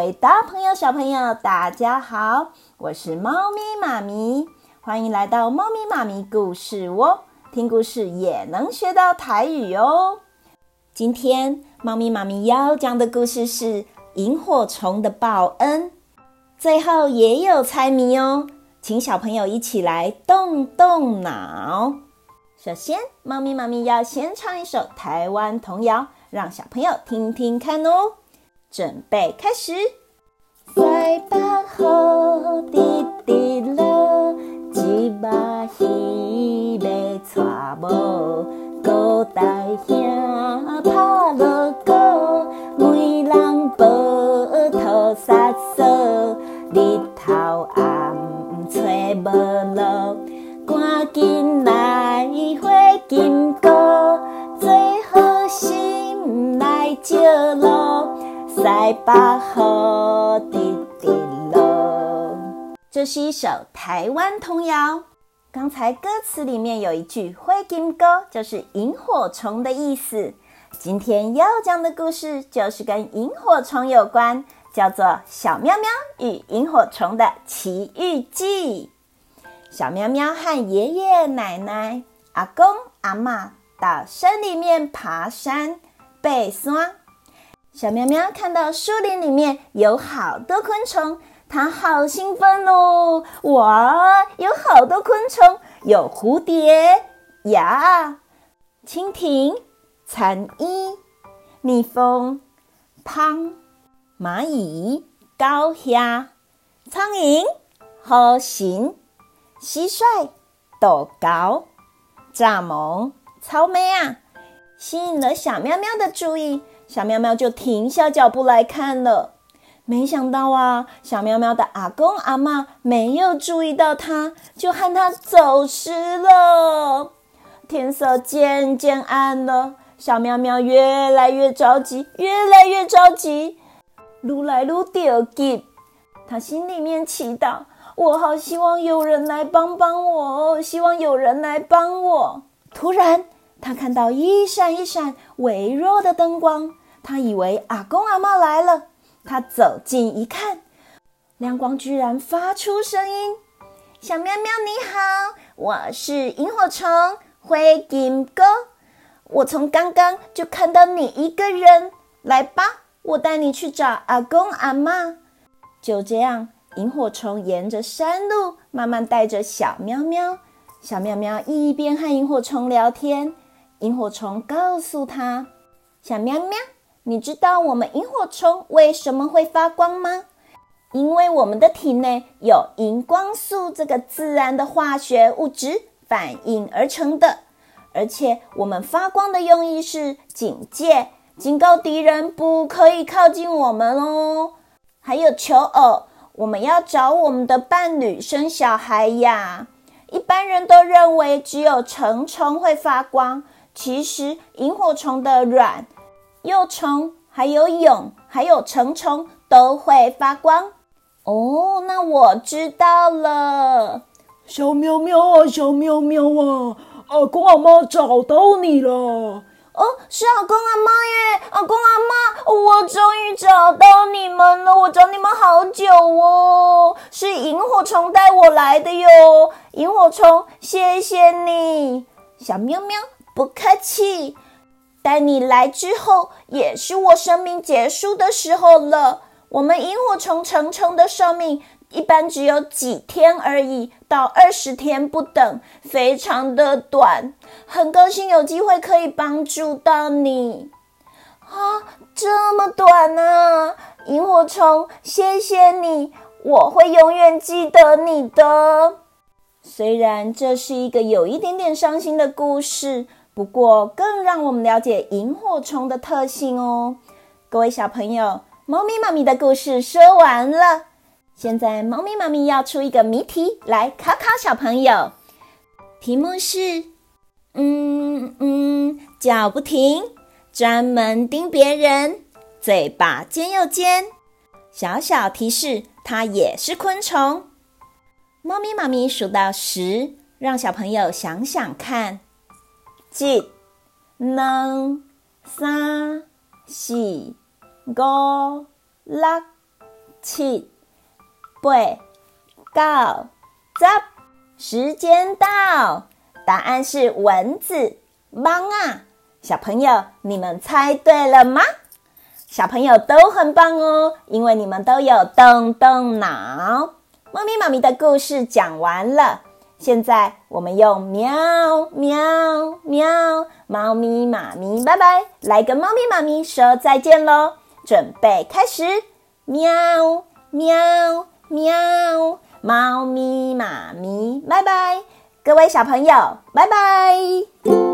伟大朋友小朋友，大家好，我是猫咪妈咪，欢迎来到猫咪妈咪故事窝，听故事也能学到台语哦。今天猫咪妈咪要讲的故事是萤火虫的报恩，最后也有猜谜哦，请小朋友一起来动动脑。首先，猫咪妈咪要先唱一首台湾童谣，让小朋友听听看哦。准备开始。西北雨直直落，一尾鱼要娶某，五代兄打锣鼓，每人抱土沙扫，日头暗找无路，赶紧来花金哥，做好心来借路。西北雨直直落，这是一首台湾童谣。刚才歌词里面有一句“火金哥”，就是萤火虫的意思。今天要讲的故事就是跟萤火虫有关，叫做《小喵喵与萤火虫的奇遇记》。小喵喵和爷爷奶奶、阿公阿嬷到山里面爬山、背山。小喵喵看到树林里面有好多昆虫，它好兴奋哦！哇，有好多昆虫，有蝴蝶、呀、蜻蜓、蚕衣、蜜蜂、蜂、蚂蚁、高虾、苍蝇、好行、蟋蟀、豆糕、蚱蜢、草莓啊，吸引了小喵喵的注意。小喵喵就停下脚步来看了，没想到啊，小喵喵的阿公阿嬷没有注意到它，就和它走失了。天色渐渐暗了，小喵喵越来越着急，越来越着急，愈来愈着急。它心里面祈祷：我好希望有人来帮帮我，希望有人来帮我。突然，它看到一闪一闪微弱的灯光。他以为阿公阿嬷来了，他走近一看，亮光居然发出声音：“小喵喵你好，我是萤火虫火金哥，我从刚刚就看到你一个人，来吧，我带你去找阿公阿嬷。”就这样，萤火虫沿着山路慢慢带着小喵喵。小喵喵一边和萤火虫聊天，萤火虫告诉他：“小喵喵。”你知道我们萤火虫为什么会发光吗？因为我们的体内有荧光素这个自然的化学物质反应而成的，而且我们发光的用意是警戒，警告敌人不可以靠近我们哦。还有求偶，我们要找我们的伴侣生小孩呀。一般人都认为只有成虫会发光，其实萤火虫的卵。幼虫、还有蛹、还有成虫都会发光哦。那我知道了，小喵喵啊，小喵喵啊，阿公阿妈找到你了。哦，是阿公阿妈耶！阿公阿妈，我终于找到你们了，我找你们好久哦。是萤火虫带我来的哟，萤火虫，谢谢你，小喵喵，不客气。带你来之后，也是我生命结束的时候了。我们萤火虫成虫的寿命一般只有几天而已，到二十天不等，非常的短。很高兴有机会可以帮助到你。啊，这么短啊！萤火虫，谢谢你，我会永远记得你的。虽然这是一个有一点点伤心的故事。不过，更让我们了解萤火虫的特性哦。各位小朋友，猫咪妈咪的故事说完了。现在，猫咪妈咪要出一个谜题来考考小朋友。题目是：嗯嗯，叫不停，专门盯别人，嘴巴尖又尖。小小提示，它也是昆虫。猫咪妈咪数到十，让小朋友想想看。一、两、三、四、五、六、七、背、告、这时间到，答案是蚊子。棒啊！小朋友，你们猜对了吗？小朋友都很棒哦，因为你们都有动动脑。猫咪妈咪的故事讲完了，现在我们用喵喵喵，猫咪妈咪拜拜，来跟猫咪妈咪说再见喽！准备开始，喵喵喵，猫咪妈咪拜拜，各位小朋友拜拜。